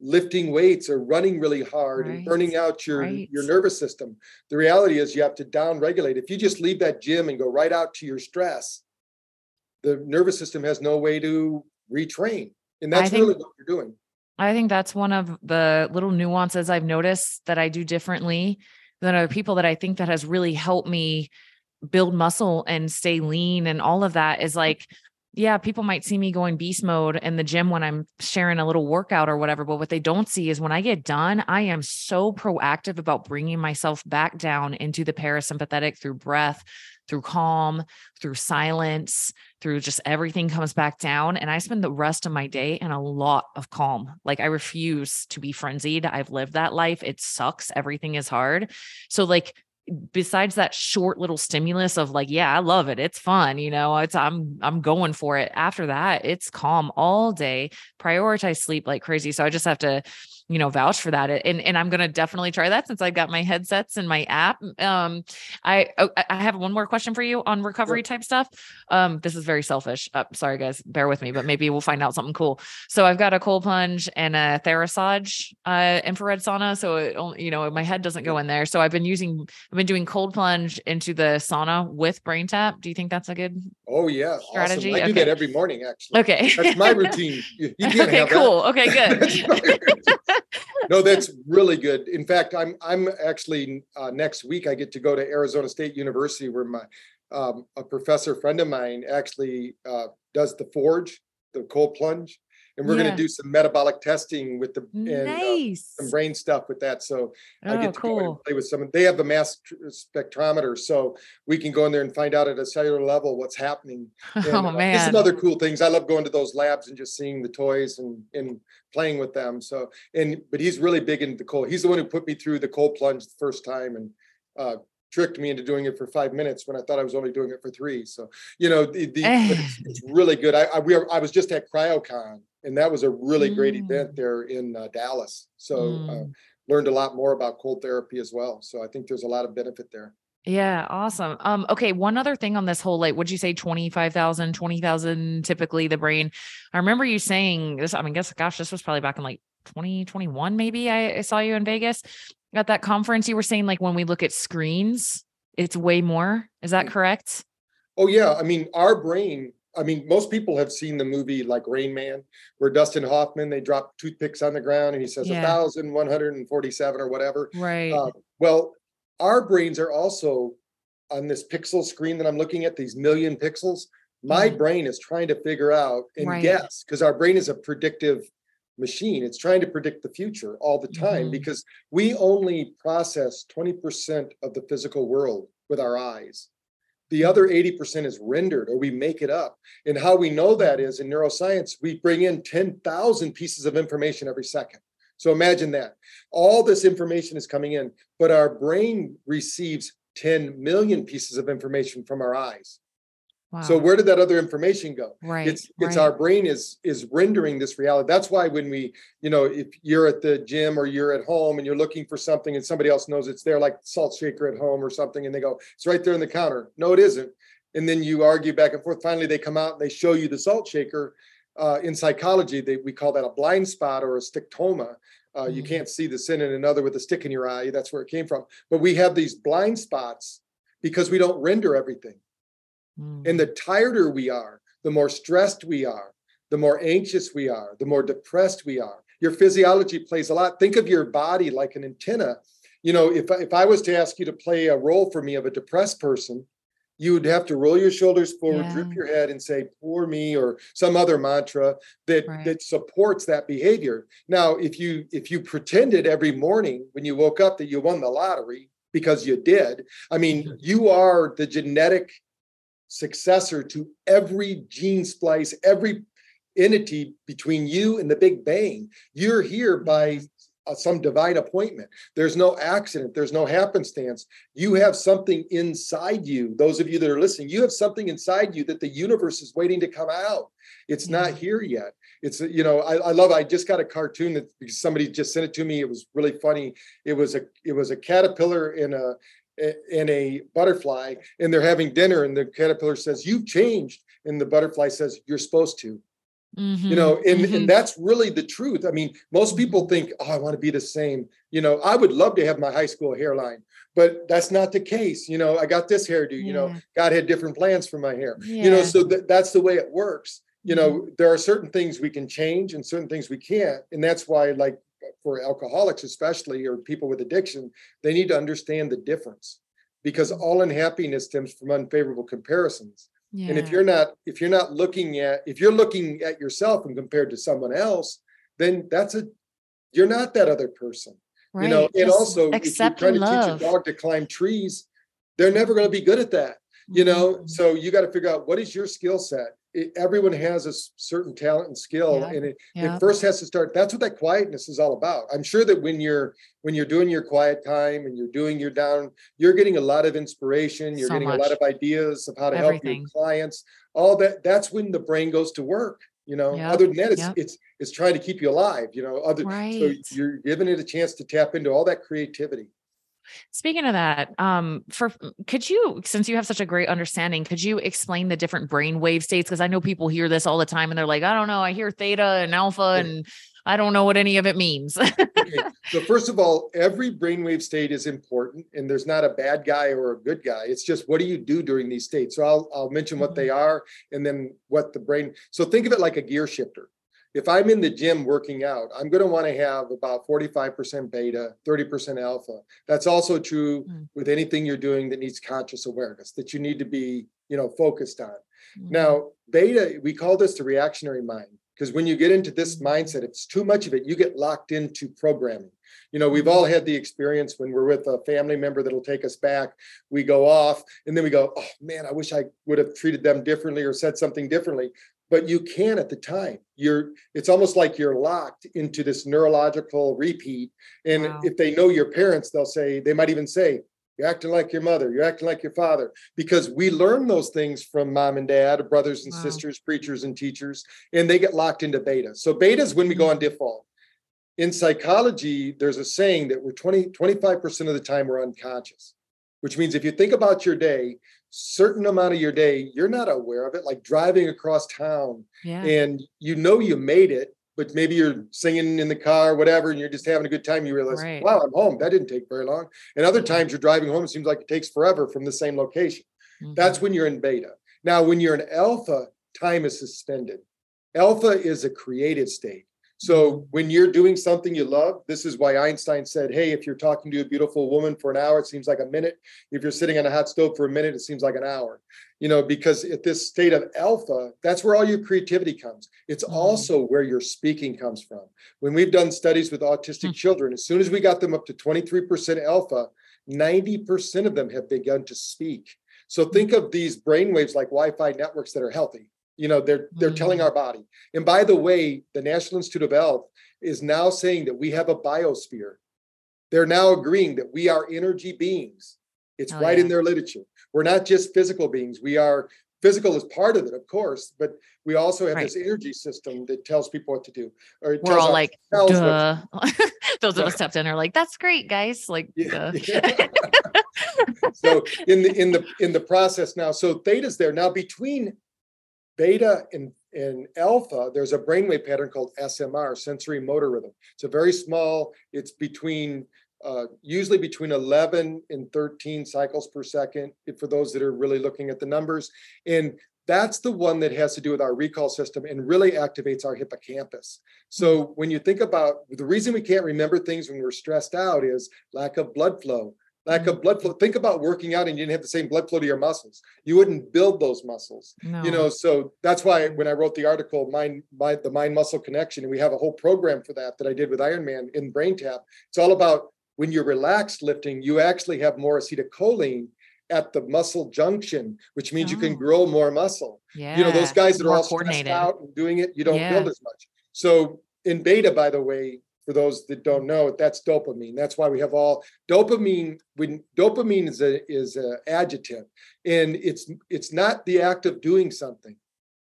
lifting weights or running really hard right. and burning out your right. your nervous system. The reality is you have to down regulate. If you just leave that gym and go right out to your stress, the nervous system has no way to retrain. And that's think, really what you're doing. I think that's one of the little nuances I've noticed that I do differently than other people that I think that has really helped me build muscle and stay lean and all of that is like yeah, people might see me going beast mode in the gym when I'm sharing a little workout or whatever. But what they don't see is when I get done, I am so proactive about bringing myself back down into the parasympathetic through breath, through calm, through silence, through just everything comes back down. And I spend the rest of my day in a lot of calm. Like I refuse to be frenzied. I've lived that life. It sucks. Everything is hard. So, like, besides that short little stimulus of like, yeah, I love it. It's fun, you know, it's I'm I'm going for it. After that, it's calm all day. Prioritize sleep like crazy. So I just have to you know vouch for that and and i'm going to definitely try that since i've got my headsets and my app um i oh, i have one more question for you on recovery type stuff. Um this is very selfish uh, sorry guys bear with me but maybe we'll find out something cool. So i've got a cold plunge and a therasage uh infrared sauna so it, you know my head doesn't go in there. So i've been using i've been doing cold plunge into the sauna with BrainTap do you think that's a good oh yeah strategy awesome. i do that every morning actually. Okay. That's my routine. You, you okay cool. okay good no, that's really good. In fact, I'm I'm actually uh, next week I get to go to Arizona State University where my um, a professor friend of mine actually uh, does the forge, the cold plunge, and we're yeah. going to do some metabolic testing with the and, nice. uh, some brain stuff with that. So oh, I get to cool. go and play with some. They have the mass spectrometer, so we can go in there and find out at a cellular level what's happening. And, oh uh, man, this is other cool things. I love going to those labs and just seeing the toys and and playing with them. So and but he's really big into the cold. He's the one who put me through the cold plunge the first time and. Uh, tricked me into doing it for five minutes when I thought I was only doing it for three. So, you know, the, the it's, it's, really good. I, I, we are, I was just at CryoCon and that was a really great Mm. event there in uh, Dallas. So uh, Mm. learned a lot more about cold therapy as well. So I think there's a lot of benefit there. Yeah, awesome. Um, okay, one other thing on this whole like would you say 25,000, 20,000 typically the brain. I remember you saying this, I mean, guess gosh, this was probably back in like 2021, maybe I, I saw you in Vegas at that conference. You were saying like when we look at screens, it's way more. Is that correct? Oh yeah, I mean our brain. I mean most people have seen the movie like Rain Man, where Dustin Hoffman they drop toothpicks on the ground and he says a thousand one hundred and forty-seven or whatever. Right. Uh, well, our brains are also on this pixel screen that I'm looking at. These million pixels. My Mhm. brain is trying to figure out and Right. guess because our brain is a predictive machine. It's trying to predict the future all the time Mhm. because we only process 20% of the physical world with our eyes. The other 80% is rendered or we make it up. And how we know that is in neuroscience, we bring in 10,000 pieces of information every second. So imagine that. All this information is coming in, but our brain receives 10 million pieces of information from our eyes. Wow. So where did that other information go? right. it's it's right. our brain is is rendering this reality that's why when we you know if you're at the gym or you're at home and you're looking for something and somebody else knows it's there like salt shaker at home or something and they go it's right there in the counter no it isn't and then you argue back and forth finally they come out and they show you the salt shaker uh, in psychology they, we call that a blind spot or a scotoma uh, you Mm. can't see the sin in another with a stick in your eye that's where it came from but we have these blind spots because we don't render everything Mm. and the tireder we are, the more stressed we are, the more anxious we are, the more depressed we are. Your physiology plays a lot. Think of your body like an antenna. You know, if, I- if I was to ask you to play a role for me of a depressed person, you would have to roll your shoulders forward, Yeah. droop your head, and say, poor me, or some other mantra that, Right. that supports that behavior. Now, if you if you pretended every morning when you woke up that you won the lottery, because you did, I mean, you are the genetic successor to every gene splice, every entity between you and the Big Bang. You're here by uh, some divine appointment. There's no accident, there's no happenstance. You have something inside you. Those of you that are listening, you have something inside you that the universe is waiting to come out. It's not here yet. It's, you know, I, I love, I just got a cartoon that somebody just sent it to me. It was really funny. It was a, it was a caterpillar in a, in a butterfly and they're having dinner and the caterpillar says, you've changed. And the butterfly says, you're supposed to. You know and, Mhm. and that's really the truth. I mean most people think oh i want to be the same. You know i would love to have my high school hairline but that's not the case. You know i got this hairdo you know god had different plans for my hair. You know Mm-hmm. so that, that's the way it works. You know there are certain things we can change and certain things we can't and that's why like for alcoholics especially or people with addiction they need to understand the difference because Mm-hmm. all unhappiness stems from unfavorable comparisons and if you're not if you're not looking at if you're looking at yourself and compared to someone else then that's a you're not that other person you know Right. and also if you're trying to love. teach a dog to climb trees they're never going to be good at that you know Mhm. so you got to figure out what is your skill set it, everyone has a certain talent and skill Yeah, and it, yeah. it first has to start that's what that quietness is all about. I'm sure that when you're when you're doing your quiet time and you're doing your down you're getting a lot of inspiration you're So getting a lot of ideas of how to help your clients. All that that's when the brain goes to work you know? Yep, other than that it's yep. it's it's trying to keep you alive you know? Other so you're giving it a chance to tap into all that creativity Speaking of that, um, for could you, since you have such a great understanding, could you explain the different brainwave states? Because I know people hear this all the time and they're like, I don't know, I hear theta and alpha, and I don't know what any of it means. Okay, so first of all, every brainwave state is important, and there's not a bad guy or a good guy. It's just what do you do during these states? So I'll I'll mention what they are, and then what the brain. So think of it like a gear shifter. If I'm in the gym working out, I'm going to want to have about 45% beta, 30% alpha. That's also true Mm. with anything you're doing that needs conscious awareness that you need to be, you know, focused on. Mm-hmm. Now, beta, we call this the reactionary mind because when you get into this mindset, if it's too much of it, you get locked into programming. You know, we've all had the experience when we're with a family member that'll take us back. We go off and then we go, oh man, I wish I would have treated them differently or said something differently. But you can at the time. You're it's almost like you're locked into this neurological repeat. And Wow. if they know your parents, they'll say, they might even say, you're acting like your mother, you're acting like your father, because we learn those things from mom and dad, brothers and Wow. sisters, preachers and teachers, and they get locked into beta. So beta is when we go mm-hmm. on default. In psychology, there's a saying that we're 20, 25% of the time we're unconscious, which means if you think about your day, certain amount of your day, you're not aware of it, like driving across town yeah. and you know you made it, but maybe you're singing in the car, or whatever, and you're just having a good time. You realize, Right. wow, I'm home. That didn't take very long. And other times you're driving home, it seems like it takes forever from the same location. Mhm. That's when you're in beta. Now, when you're in alpha, time is suspended. Alpha is a creative state. So when you're doing something you love, this is why Einstein said, hey, if you're talking to a beautiful woman for an hour, it seems like a minute. If you're sitting on a hot stove for a minute, it seems like an hour. You know, because at this state of alpha, that's where all your creativity comes. It's Mhm. also where your speaking comes from. When we've done studies with autistic Hmm. children, as soon as we got them up to 23% alpha, 90% of them have begun to speak. So think of these brainwaves like Wi-Fi networks that are healthy. You know, they're they're telling Mm. our body. And by the way, the National Institute of Health is now saying that we have a biosphere. They're now agreeing that we are energy beings. It's Oh, right in their literature. We're not just physical beings. We are physical is part of it, of course, but we also have Right. this energy system that tells people what to do. Or it We're tells all like, cells what to duh. Those of us tapped in are like, that's great, guys. Like, Yeah, yeah. so in the in the in the process now so theta's there now between beta and and alpha there's a brainwave pattern called smr sensory motor rhythm. It's a very small it's between uh, usually between 11 and 13 cycles per second for those that are really looking at the numbers. And that's the one that has to do with our recall system and really activates our hippocampus. So when you think about the reason we can't remember things when we're stressed out is lack of blood flow lack of blood flow. Think about working out and you didn't have the same blood flow to your muscles. You wouldn't build those muscles. no. You know, so that's why when I wrote the article, mind, mind the mind muscle connection, and we have a whole program for that that I did with Ironman in BrainTap. It's all about when you're relaxed lifting, you actually have more acetylcholine at the muscle junction, which means you can Oh. grow more muscle. yeah. You know, those guys that are all stressed out and doing it, you don't Yeah. build as much. So in beta, by the way, for those that don't know, that's dopamine. That's why we have all dopamine. When dopamine is a is a adjective, and it's it's not the act of doing something.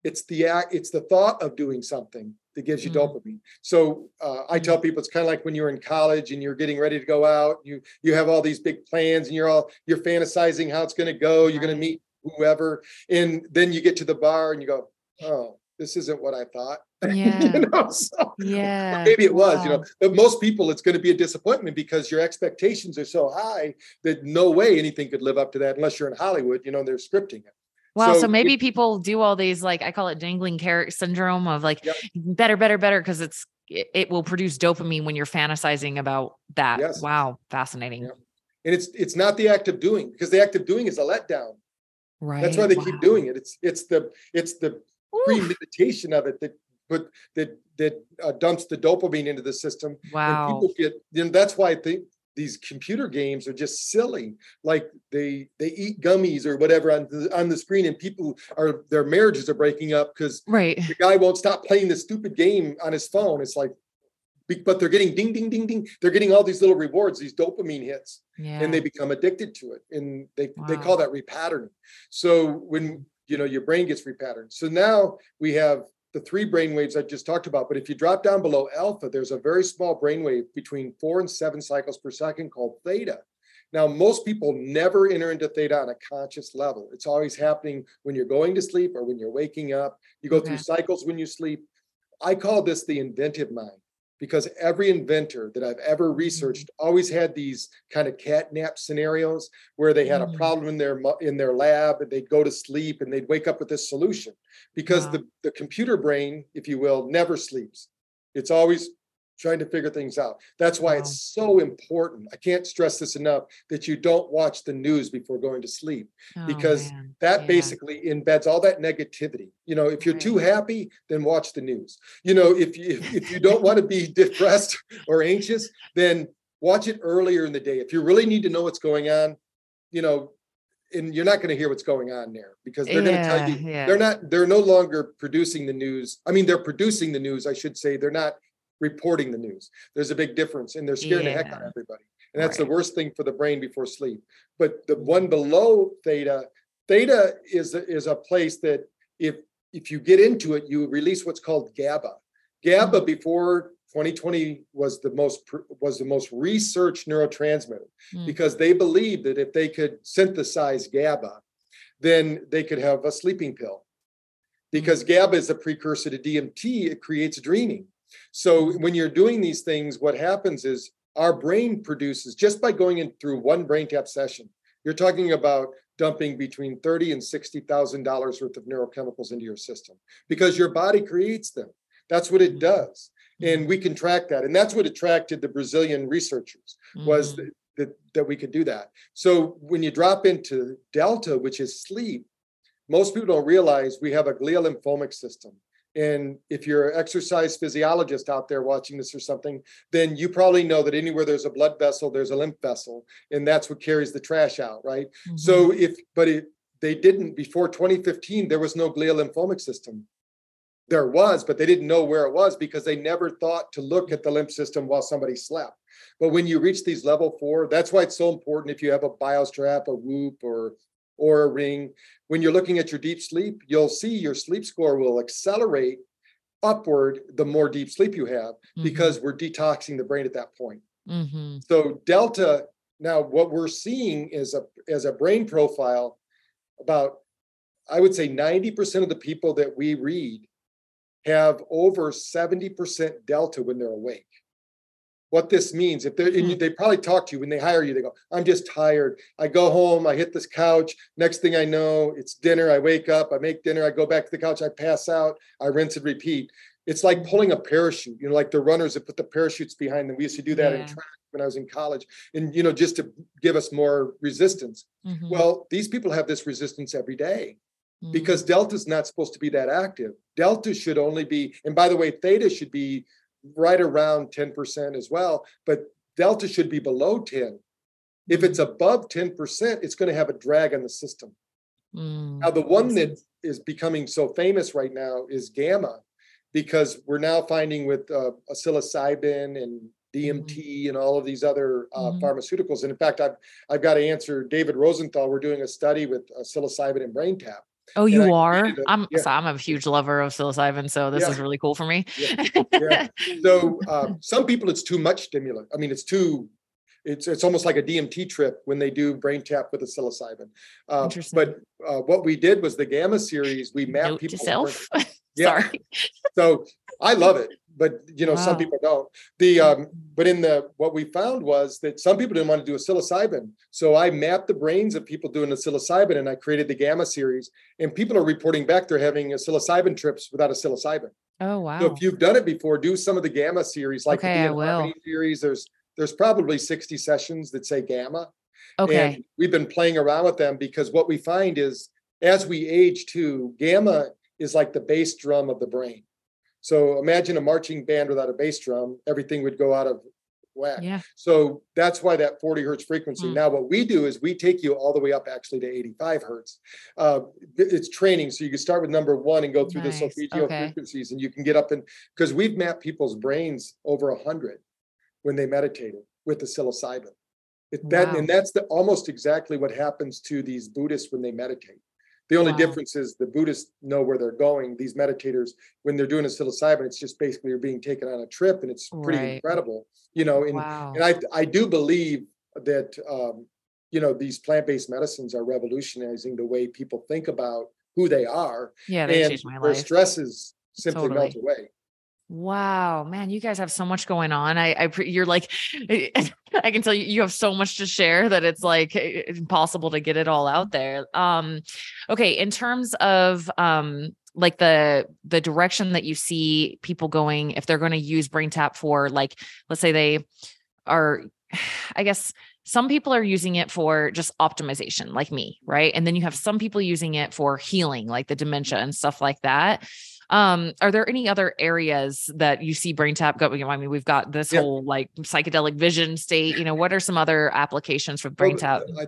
It's the act. It's the thought of doing something that gives you Mm. dopamine. So uh, I tell people it's kind of like when you're in college and you're getting ready to go out. You you have all these big plans and you're all you're fantasizing how it's going to go. You're going to meet whoever, and then you get to the bar and you go, oh, this isn't what I thought. Yeah. you know, so Yeah. maybe it was, you know, but most people it's going to be a disappointment because your expectations are so high that no way anything could live up to that unless you're in Hollywood, you know, they're scripting it. Wow. So, So maybe it- people do all these, like I call it dangling carrot syndrome of like Yep. better, better, better, because it's it, it will produce dopamine when you're fantasizing about that. Yes. Wow. Fascinating. Yep. And it's it's not the act of doing because the act of doing is a letdown. Right. That's why they Wow. keep doing it. It's it's the it's the. Premeditation of it that put that that uh, dumps the dopamine into the system. Wow. and people get you know that's why I think these computer games are just silly. Like they they eat gummies or whatever on the, on the screen and people are their marriages are breaking up because right. the guy won't stop playing this stupid game on his phone. It's like but they're getting ding ding ding ding. They're getting all these little rewards these dopamine hits yeah. and they become addicted to it. And they Wow. they call that repatterning. So when you know your brain gets repatterned so now we have the three brain waves I just talked about. But if you drop down below alpha, there's a very small brain wave between four and seven cycles per second called theta. Now, most people never enter into theta on a conscious level. It's always happening when you're going to sleep or when you're waking up. You go through cycles when you sleep. I call this the inventive mind because every inventor that I've ever researched always had these kind of catnap scenarios where they had a Mm. problem in their in their lab and they'd go to sleep and they'd wake up with this solution because Wow. the, the computer brain, if you will, never sleeps. It's always trying to figure things out. That's why it's so important. I can't stress this enough that you don't watch the news before going to sleep. Oh, because man. That Yeah. basically embeds all that negativity. You know, if you're Right. too happy, then watch the news. You know, if you if you don't want to be depressed or anxious, then watch it earlier in the day. If you really need to know what's going on, you know, and you're not going to hear what's going on there because they're going to tell you Yeah, yeah. they're not they're no longer producing the news. I mean, they're producing the news, I should say. They're not reporting the news. There's a big difference, and they're scaring the heck out of everybody. And that's the worst thing for the brain before sleep. But the one below theta, theta is a- is a place that if if you get into it, you release what's called GABA. GABA before 2020 was the most was the most researched neurotransmitter Mm. because they believed that if they could synthesize GABA, then they could have a sleeping pill. Because GABA is a precursor to DMT, it creates dreaming. So when you're doing these things, what happens is our brain produces just by going in through one BrainTap session. You're talking about dumping between thirty and sixty thousand dollars worth of neurochemicals into your system because your body creates them. That's what it does, and we can track that. And that's what attracted the Brazilian researchers was Mhm. that, that that we could do that. So when you drop into delta, which is sleep, most people don't realize we have a glial lymphomic system. And if you're an exercise physiologist out there watching this or something, then you probably know that anywhere there's a blood vessel, there's a lymph vessel, and that's what carries the trash out, right? Mhm. So if but it they didn't before 2015, there was no glial lymphomic system. There was, but they didn't know where it was because they never thought to look at the lymph system while somebody slept. But when you reach these level four, that's why it's so important if you have a BioStrap, a Whoop, or or a ring. When you're looking at your deep sleep, you'll see your sleep score will accelerate upward the more deep sleep you have Mhm. because we're detoxing the brain at that point. Mhm. So delta, now what we're seeing is a as a brain profile, about I would say 90% of the people that we read have over 70% delta when they're awake. What this means, if they're you- hmm. they probably talk to you when they hire you, they go, I'm just tired. I go home, I hit this couch. Next thing I know, it's dinner. I wake up, I make dinner, I go back to the couch, I pass out, I rinse and repeat. It's like mm-hmm. pulling a parachute, you know, like the runners that put the parachutes behind them. We used to do that in track when I was in college, and you know, just to give us more resistance. Mhm. Well, these people have this resistance every day because mm. delta's not supposed to be that active. Delta should only be, and by the way, theta should be right around 10% as well, but delta should be below 10. If it's above 10%, it's going to have a drag on the system. Mm. Now, the one that is becoming so famous right now is gamma, because we're now finding with uh, psilocybin and DMT and all of these other uh, Mhm. pharmaceuticals. And in fact, I've I've got to answer David Rosenthal. We're doing a study with uh, psilocybin and BrainTap. Oh, you I are? a- I'm yeah. so I'm a huge lover of psilocybin, so this Yeah. is really cool for me. Yeah. So uh, some people, it's too much stimulant. I mean, it's too. It's it's almost like a DMT trip when they do BrainTap with a psilocybin. Uh, but uh, what we did was the gamma series. We mapped Note to people. self. Yeah. Sorry. So I love it, but you know, some people don't. The um, but in the what we found was that some people didn't want to do a psilocybin. So I mapped the brains of people doing the psilocybin and I created the gamma series. And people are reporting back they're having a psilocybin trips without a psilocybin. Oh wow. So if you've done it before, do some of the gamma series, like Okay, the I Be in will. Harmony series. There's there's probably 60 sessions that say gamma. okay. And we've been playing around with them because what we find is as we age too, gamma is like the bass drum of the brain. So imagine a marching band without a bass drum, everything would go out of whack. Yeah. So that's why that 40 hertz frequency. Mm. Now, what we do is we take you all the way up actually to 85 hertz. Uh, it's training. So you can start with number one and go through Nice. the solfeggio Okay. frequencies and you can get up and because we've mapped people's brains over 100 when they meditated with the psilocybin. It, that, Wow. and that's the, almost exactly what happens to these Buddhists when they meditate. The only Wow. difference is the Buddhists know where they're going. These meditators, when they're doing a psilocybin, it's just basically you're being taken on a trip, and it's pretty Right. incredible, you know. And wow. and I I do believe that um, you know these plant-based medicines are revolutionizing the way people think about who they are, yeah, they and changed my life. their stresses simply Totally. melt away. Wow, man, you guys have so much going on. I, I, you're like, I can tell you, you have so much to share that it's like impossible to get it all out there. Um, okay, in terms of um, like the the direction that you see people going, if they're going to use BrainTap for, like, let's say they are, I guess some people are using it for just optimization, like me, right? And then you have some people using it for healing, like the dementia and stuff like that. Um, are there any other areas that you see BrainTap going? I mean, we've got this Yeah. whole like psychedelic vision state. You know, what are some other applications for BrainTap? I-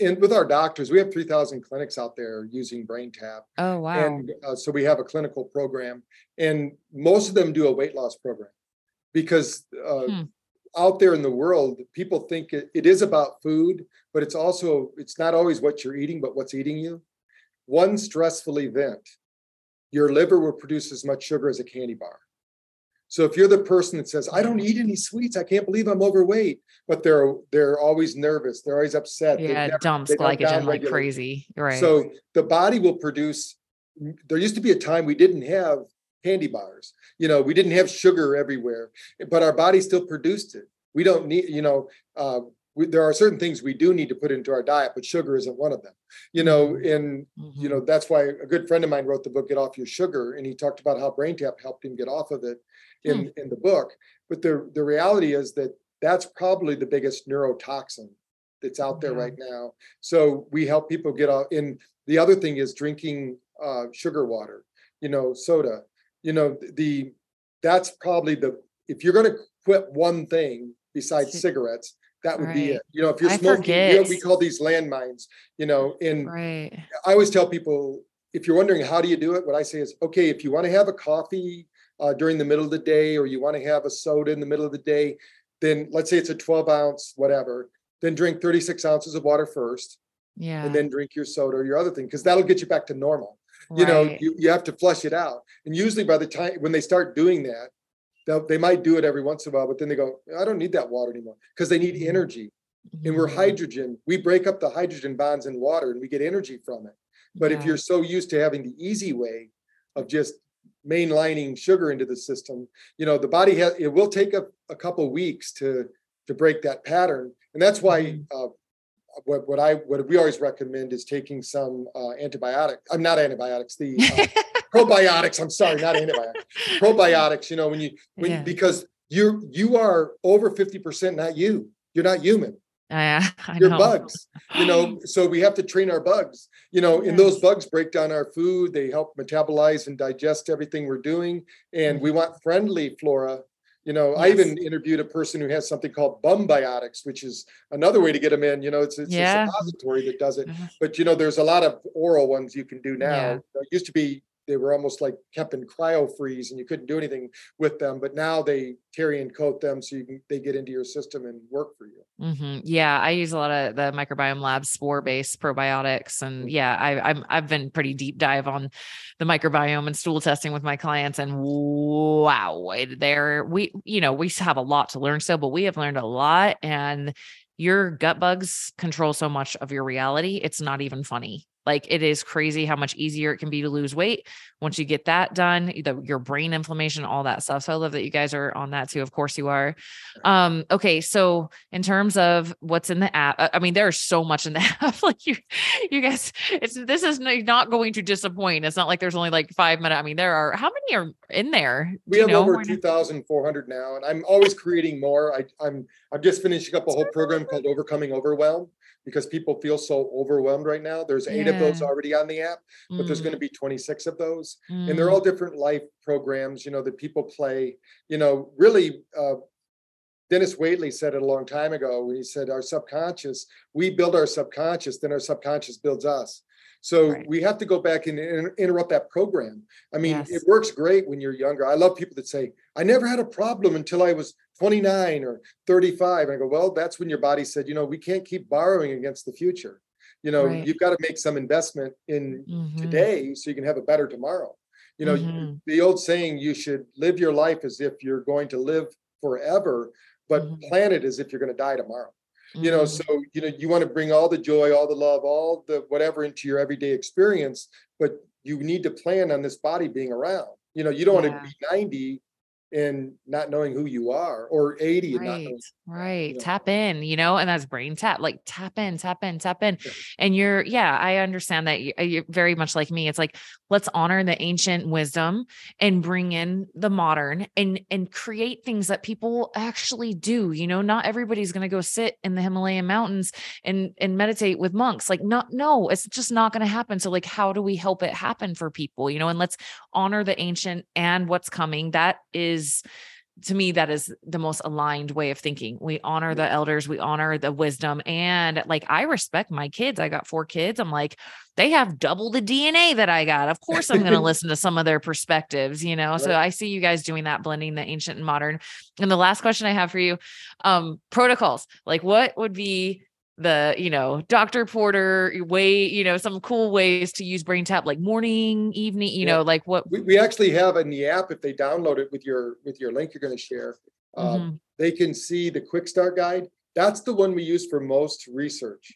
And with our doctors, we have 3,000 clinics out there using BrainTap. Oh wow. And uh, so we have a clinical program, and most of them do a weight loss program because uh, Hmm. out there in the world, people think it, it is about food, but it's also it's not always what you're eating, but what's eating you. One stressful event, your liver will produce as much sugar as a candy bar. So if you're the person that says, "I don't eat any sweets, I can't believe I'm overweight," but they're they're always nervous, they're always upset. yeah, never- it dumps glycogen like crazy. Right. So the body will produce. There used to be a time we didn't have candy bars. You know, we didn't have sugar everywhere, but our body still produced it. We don't need, you know, uh, we, there are certain things we do need to put into our diet, but sugar isn't one of them. You know, and you Mhm. know that's why a good friend of mine wrote the book "Get Off Your Sugar," and he talked about how BrainTap helped him get off of it in in the book. But the the reality is that that's probably the biggest neurotoxin that's out there Yeah. right now. So we help people get off. And the other thing is drinking uh, sugar water, you know, soda. You know, the that's probably the if you're going to quit one thing besides cigarettes, that would be it. You know, if you're I smoking, you know, we call these landmines. You know, and right. I always tell people if you're wondering how do you do it, what I say is okay, if you want to have a coffee uh, during the middle of the day or you want to have a soda in the middle of the day, then let's say it's a 12 ounce, whatever, then drink 36 ounces of water first Yeah. and then drink your soda or your other thing because that'll get you back to normal. You know, you, you have to flush it out. And usually by the time when they start doing that, they might do it every once in a while, but then they go, I don't need that water anymore because they need Mhm. energy and we're Mhm. hydrogen. We break up the hydrogen bonds in water and we get energy from it. But if you're so used to having the easy way of just mainlining sugar into the system, you know, the body has it will take a, a couple weeks to to break that pattern. And that's why Mhm. uh, what what I what we always recommend is taking some uh, antibiotic. I'm not antibiotics. The uh, probiotics. I'm sorry, not antibiotics. Probiotics. You know, when you when Yeah. because you you are over fifty percent not you. You're not human. Yeah, I You're know. bugs. You know, so we have to train our bugs. You know, and those bugs break down our food. They help metabolize and digest everything we're doing. And we want friendly flora. You know, I even interviewed a person who has something called bumbiotics, which is another way to get them in. You know, it's, it's Yeah. a suppository that does it. Mhm. But you know, there's a lot of oral ones you can do now. Yeah. It used to be they were almost like kept in cryo freeze and you couldn't do anything with them. But now they carry and coat them so you can they get into your system and work for you. hmm Yeah, I use a lot of the microbiome labs spore based probiotics, and yeah, I, I'm I've been pretty deep dive on the microbiome and stool testing with my clients, and wow, there we you know we have a lot to learn still, but we have learned a lot, and your gut bugs control so much of your reality. It's not even funny. Like it is crazy how much easier it can be to lose weight once you get that done. The, your brain inflammation, all that stuff. So I love that you guys are on that too. Of course you are. Um, okay, so in terms of what's in the app, I mean, there's so much in the app. like you, you guys, it's this is not going to disappoint. It's not like there's only like five minutes. I mean, there are how many are in there? We have know? over 2,400 now, and I'm always creating more. I, I'm I'm just finishing up a whole program called Overcoming Overwhelm because people feel so overwhelmed right now. There's eight of those already on the app, but there's Mm, going to be 26 of those, and mm, they're all different life programs. You know that people play. You know, really. Uh, Dennis Waitley said it a long time ago when he said, Our subconscious, we build our subconscious, then our subconscious builds us. So right. we have to go back and inter- interrupt that program. I mean, yes. it works great when you're younger. I love people that say, I never had a problem until I was 29 or 35. And I go, Well, that's when your body said, You know, we can't keep borrowing against the future. You know, right. you've got to make some investment in mm-hmm. today so you can have a better tomorrow. You know, mm-hmm. the old saying, you should live your life as if you're going to live forever, but mm-hmm. plan it as if you're going to die tomorrow you know mm-hmm. so you know you want to bring all the joy all the love all the whatever into your everyday experience but you need to plan on this body being around you know you don't yeah. want to be 90 and not knowing who you are or 80 right, knowing, right you know. tap in you know and that's BrainTap like tap in tap in tap in yeah. and you're yeah i understand that uh, you're very much like me it's like let's honor the ancient wisdom and bring in the modern and and create things that people actually do you know not everybody's going to go sit in the himalayan mountains and and meditate with monks like not no it's just not going to happen so like how do we help it happen for people you know and let's honor the ancient and what's coming that is is to me that is the most aligned way of thinking. We honor the elders we honor the wisdom and like i respect my kids. I got four kids. I'm like they have double the dna that i got. Of course i'm going to listen to some of their perspectives you know? Right. so i see you guys doing that blending the ancient and modern. And the last question i have for you um protocols. Like what would be the you know dr porter way you know some cool ways to use BrainTap like morning evening you yeah. know like what we, we actually have in the app if they download it with your with your link you're going to share um, mm-hmm. they can see the quick start guide that's the one we use for most research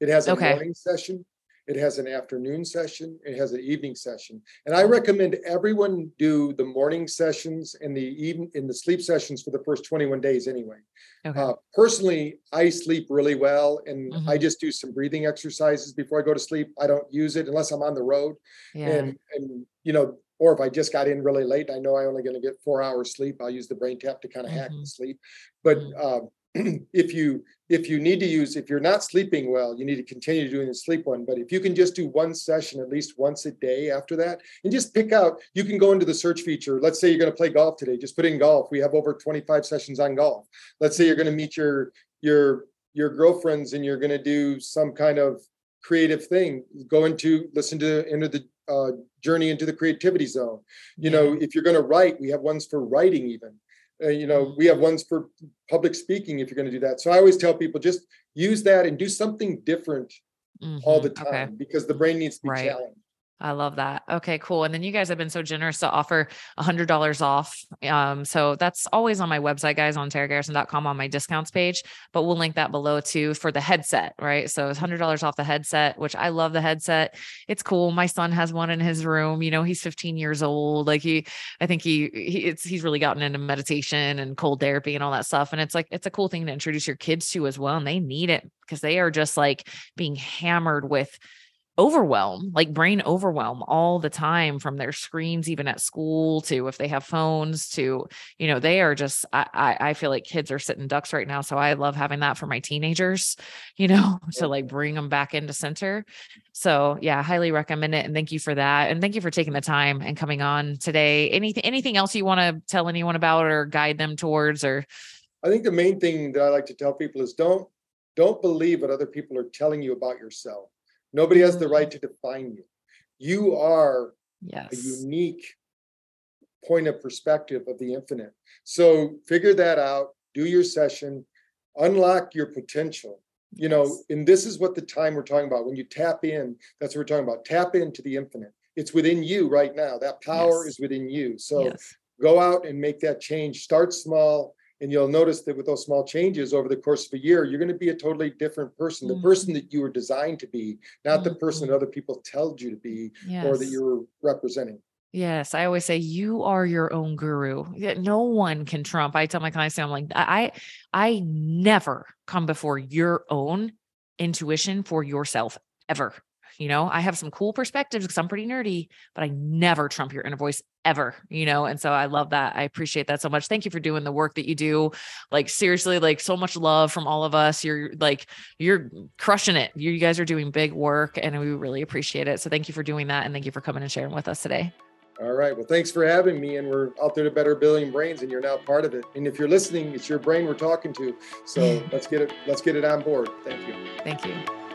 it has a okay. morning session it has an afternoon session. It has an evening session. And I recommend everyone do the morning sessions and the even in the sleep sessions for the first 21 days anyway. Okay. Uh, personally, I sleep really well and mm-hmm. I just do some breathing exercises before I go to sleep. I don't use it unless I'm on the road. Yeah. And and you know, or if I just got in really late, I know I only going to get four hours sleep. I'll use the BrainTap to kind of mm-hmm. hack the sleep. But mm-hmm. uh, if you if you need to use if you're not sleeping well you need to continue doing the sleep one but if you can just do one session at least once a day after that and just pick out you can go into the search feature. Let's say you're going to play golf today just put in golf. We have over 25 sessions on golf. Let's say you're going to meet your your your girlfriends and you're going to do some kind of creative thing. Go into listen to into the uh, journey into the creativity zone. You know if you're going to write we have ones for writing even uh, you know, we have ones for public speaking if you're going to do that. So I always tell people just use that and do something different mm-hmm. all the time okay. because the brain needs to be right. challenged. I love that. Okay, cool. And then you guys have been so generous to offer a hundred dollars off. Um, so that's always on my website, guys, on taragarrison.com on my discounts page, but we'll link that below too for the headset, right? So it's hundred dollars off the headset, which I love the headset. It's cool. My son has one in his room. You know, he's 15 years old. Like he, I think he, he it's he's really gotten into meditation and cold therapy and all that stuff. And it's like it's a cool thing to introduce your kids to as well. And they need it because they are just like being hammered with overwhelm, like brain overwhelm all the time from their screens, even at school to if they have phones to, you know, they are just, I, I, I feel like kids are sitting ducks right now. So I love having that for my teenagers, you know, to like bring them back into center. So yeah, highly recommend it. And thank you for that. And thank you for taking the time and coming on today. Anything, anything else you want to tell anyone about or guide them towards or? I think the main thing that I like to tell people is don't, don't believe what other people are telling you about yourself Nobody has the right to define you. You are yes. a unique point of perspective of the infinite. So figure that out, do your session, unlock your potential. You know, and this is what the time we're talking about. When you tap in, that's what we're talking about. Tap into the infinite. It's within you right now. That power yes. is within you. So yes. go out and make that change. Start small and you'll notice that with those small changes over the course of a year, you're going to be a totally different person, the mm-hmm. person that you were designed to be, not mm-hmm. the person that mm-hmm. other people told you to be yes. or that you were representing. Yes, I always say you are your own guru. No one can trump. I tell my clients, I'm like, I, I never come before your own intuition for yourself ever. You know, I have some cool perspectives because I'm pretty nerdy, but I never trump your inner voice ever, you know? And so I love that. I appreciate that so much. Thank you for doing the work that you do. Like, seriously, like so much love from all of us. You're like, you're crushing it. You guys are doing big work and we really appreciate it. So thank you for doing that. And thank you for coming and sharing with us today. All right. Well, thanks for having me. And we're out there to better billion brains, and you're now part of it. And if you're listening, it's your brain we're talking to. So let's get it. Let's get it on board. Thank you. Thank you.